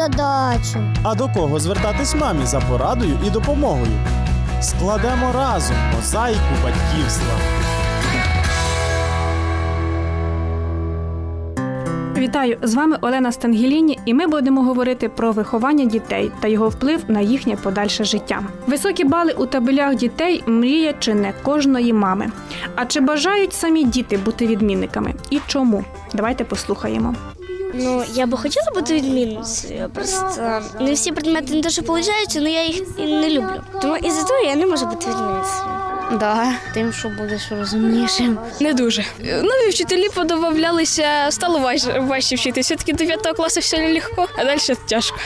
задачі. А до кого звертатись мамі за порадою і допомогою? Складемо разом мозаїку батьківства. Вітаю! З вами Олена Стангеліні, і ми будемо говорити про виховання дітей та його вплив на їхнє подальше життя. Високі бали у табелях дітей мріє чи не кожної мами. А чи бажають самі діти бути відмінниками? І чому? Давайте послухаємо. Ну, я би хотіла бути відмінницею. Просто не всі предмети не що виходять, але я їх і не люблю. Тому із-за того я не можу бути відмінницею. Да, тим, що будеш розумнішим. Не дуже. Нові вчителі подобавлялися, стало важче, важче вчитися. Все-таки 9 класу все легко, а далі тяжко.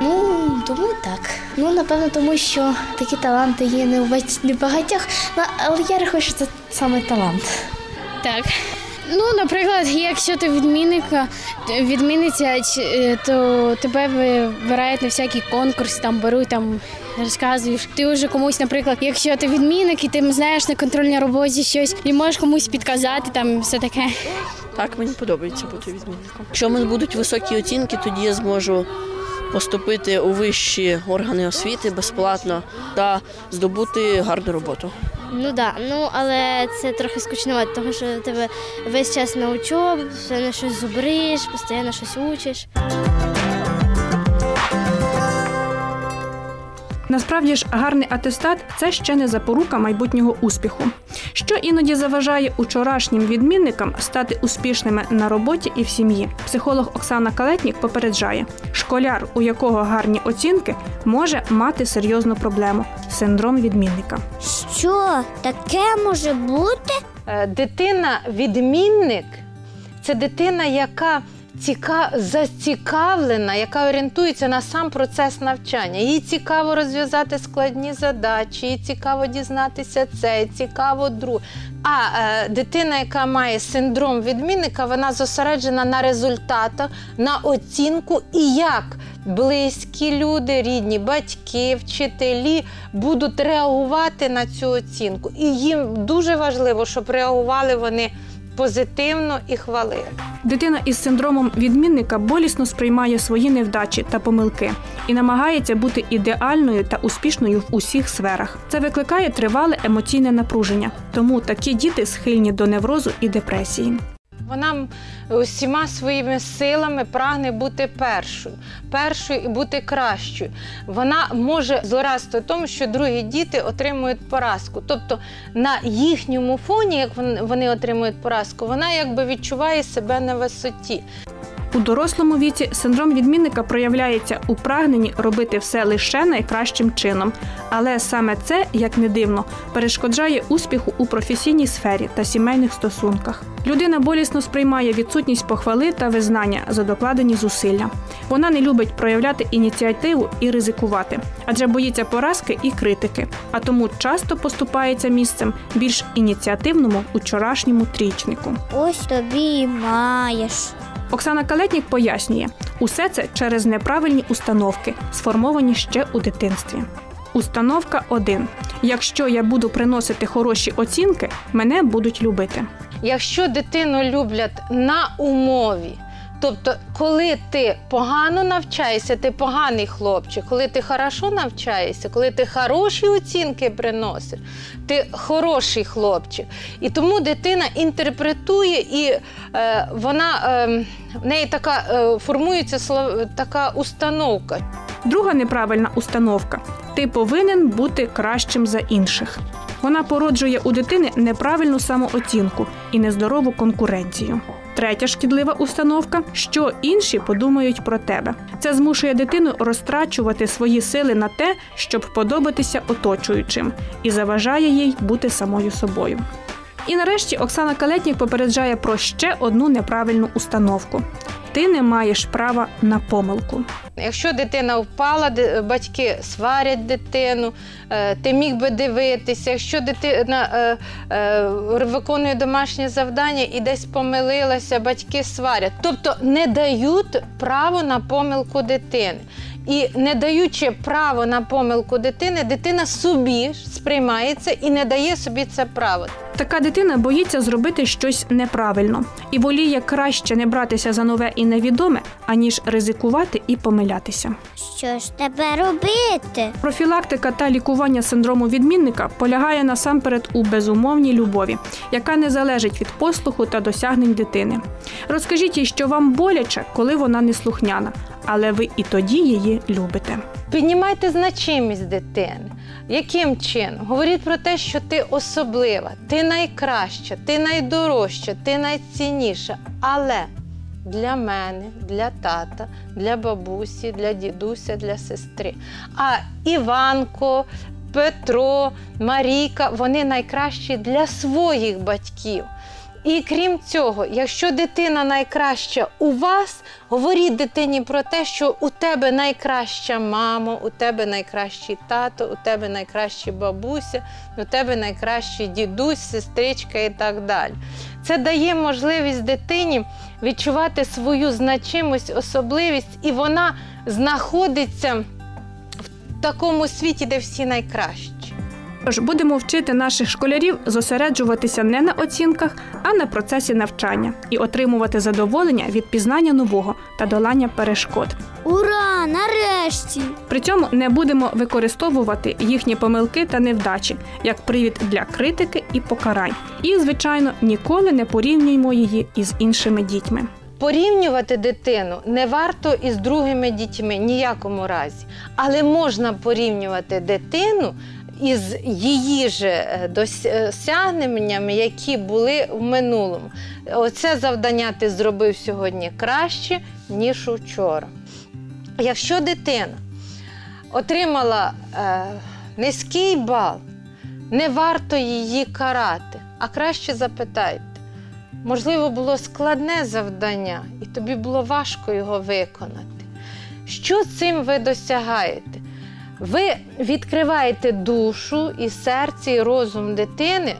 Ну, думаю, так. Ну, напевно, тому що такі таланти є не в багатьох, але я рахую, що це саме талант. Так. Ну, наприклад, якщо ти відмінника, відмінниця, е, то тебе вибирають на всякі конкурси, там беруть, там розказуєш. Ти вже комусь, наприклад, якщо ти відмінник і ти знаєш на контрольній роботі щось, і можеш комусь підказати, там все таке. Так, мені подобається бути відмінником. Якщо в мене будуть високі оцінки, тоді я зможу поступити у вищі органи освіти безплатно та здобути гарну роботу. Ну да, ну але це трохи скучновато, тому що тебе весь час на учобу, постійно щось зубриш, постійно щось учиш. Насправді ж гарний атестат це ще не запорука майбутнього успіху, що іноді заважає учорашнім відмінникам стати успішними на роботі і в сім'ї. Психолог Оксана Калетнік попереджає, школяр, у якого гарні оцінки, може мати серйозну проблему синдром відмінника. Що таке може бути? Е, Дитина-відмінник це дитина, яка ціка... зацікавлена, яка орієнтується на сам процес навчання. Їй цікаво розв'язати складні задачі, їй цікаво дізнатися це, цікаво друге. А е, дитина, яка має синдром відмінника, вона зосереджена на результатах, на оцінку і як близькі люди, рідні, батьки, вчителі будуть реагувати на цю оцінку. І їм дуже важливо, щоб реагували вони позитивно і хвалив. Дитина із синдромом відмінника болісно сприймає свої невдачі та помилки і намагається бути ідеальною та успішною в усіх сферах. Це викликає тривале емоційне напруження, тому такі діти схильні до неврозу і депресії. Вона усіма своїми силами прагне бути першою, першою і бути кращою. Вона може злорадствувати в тому, що другі діти отримують поразку. Тобто на їхньому фоні, як вони отримують поразку, вона якби відчуває себе на висоті. У дорослому віці синдром відмінника проявляється у прагненні робити все лише найкращим чином, але саме це, як не дивно, перешкоджає успіху у професійній сфері та сімейних стосунках. Людина болісно сприймає відсутність похвали та визнання за докладені зусилля. Вона не любить проявляти ініціативу і ризикувати, адже боїться поразки і критики, а тому часто поступається місцем більш ініціативному учорашньому трічнику. Ось тобі і маєш. Оксана Калетнік пояснює, усе це через неправильні установки, сформовані ще у дитинстві. Установка 1. Якщо я буду приносити хороші оцінки, мене будуть любити. Якщо дитину люблять на умові, тобто, коли ти погано навчаєшся, ти поганий хлопчик, коли ти хорошо навчаєшся, коли ти хороші оцінки приносиш, ти хороший хлопчик. І тому дитина інтерпретує і е, вона е, в неї така е, формується така установка. Друга неправильна установка ти повинен бути кращим за інших. Вона породжує у дитини неправильну самооцінку і нездорову конкуренцію. Третя шкідлива установка, що інші подумають про тебе. Це змушує дитину розтрачувати свої сили на те, щоб подобатися оточуючим, і заважає їй бути самою собою. І нарешті Оксана Калетнік попереджає про ще одну неправильну установку: ти не маєш права на помилку. Якщо дитина впала, батьки сварять дитину, е, ти міг би дивитися. Якщо дитина е, е, виконує домашнє завдання і десь помилилася, батьки сварять. Тобто не дають право на помилку дитини. І не даючи право на помилку дитини, дитина собі сприймається і не дає собі це право. Така дитина боїться зробити щось неправильно і воліє краще не братися за нове і невідоме, аніж ризикувати і помилятися. Що ж тепер робити? Профілактика та лікування синдрому відмінника полягає насамперед у безумовній любові, яка не залежить від послуху та досягнень дитини. Розкажіть їй, що вам боляче, коли вона не слухняна, але ви і тоді її любите. Піднімайте значимість дитини. Яким чином? Говоріть про те, що ти особлива, ти найкраща, ти найдорожча, ти найцінніша. Але для мене, для тата, для бабусі, для дідуся, для сестри. А Іванко, Петро, Марійка вони найкращі для своїх батьків. І крім цього, якщо дитина найкраща у вас, говоріть дитині про те, що у тебе найкраща мама, у тебе найкращий тато, у тебе найкраща бабуся, у тебе найкращий дідусь, сестричка і так далі. Це дає можливість дитині відчувати свою значимость, особливість, і вона знаходиться в такому світі, де всі найкращі. Тож будемо вчити наших школярів зосереджуватися не на оцінках, а на процесі навчання і отримувати задоволення від пізнання нового та долання перешкод. Ура! Нарешті! При цьому не будемо використовувати їхні помилки та невдачі як привід для критики і покарань. І, звичайно, ніколи не порівнюємо її із іншими дітьми. Порівнювати дитину не варто із другими дітьми ніякому разі, але можна порівнювати дитину із її ж е, досягненнями, які були в минулому. Оце завдання ти зробив сьогодні краще, ніж учора. Якщо дитина отримала е, низький бал, не варто її карати, а краще запитайте. Можливо, було складне завдання, і тобі було важко його виконати. Що цим ви досягаєте? Ви відкриваєте душу і серце, і розум дитини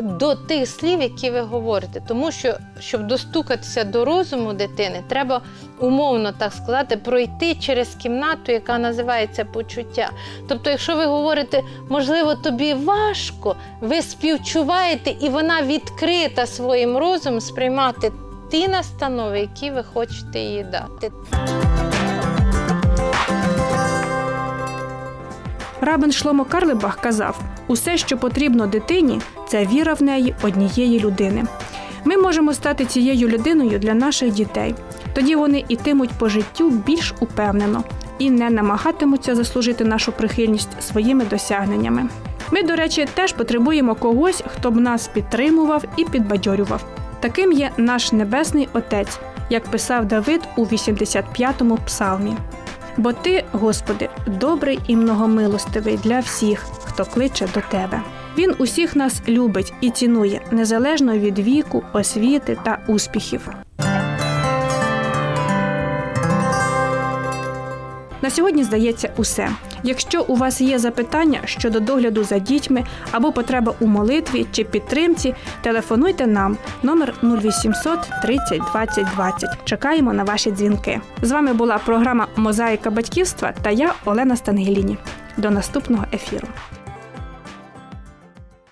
до тих слів, які ви говорите. Тому що, щоб достукатися до розуму дитини, треба умовно так сказати, пройти через кімнату, яка називається почуття. Тобто, якщо ви говорите, можливо, тобі важко, ви співчуваєте, і вона відкрита своїм розумом сприймати ті настанови, які ви хочете їй дати. Рабин Шломо Карлебах казав: усе, що потрібно дитині, це віра в неї однієї людини. Ми можемо стати цією людиною для наших дітей. Тоді вони ітимуть по життю більш упевнено і не намагатимуться заслужити нашу прихильність своїми досягненнями. Ми, до речі, теж потребуємо когось, хто б нас підтримував і підбадьорював. Таким є наш небесний Отець, як писав Давид у 85-му псалмі. Бо ти, Господи, добрий і многомилостивий для всіх, хто кличе до Тебе. Він усіх нас любить і цінує незалежно від віку, освіти та успіхів. На сьогодні здається усе. Якщо у вас є запитання щодо догляду за дітьми або потреба у молитві чи підтримці, телефонуйте нам номер 0800 30 20 20. Чекаємо на ваші дзвінки. З вами була програма Мозаїка батьківства та я Олена Стангеліні. До наступного ефіру.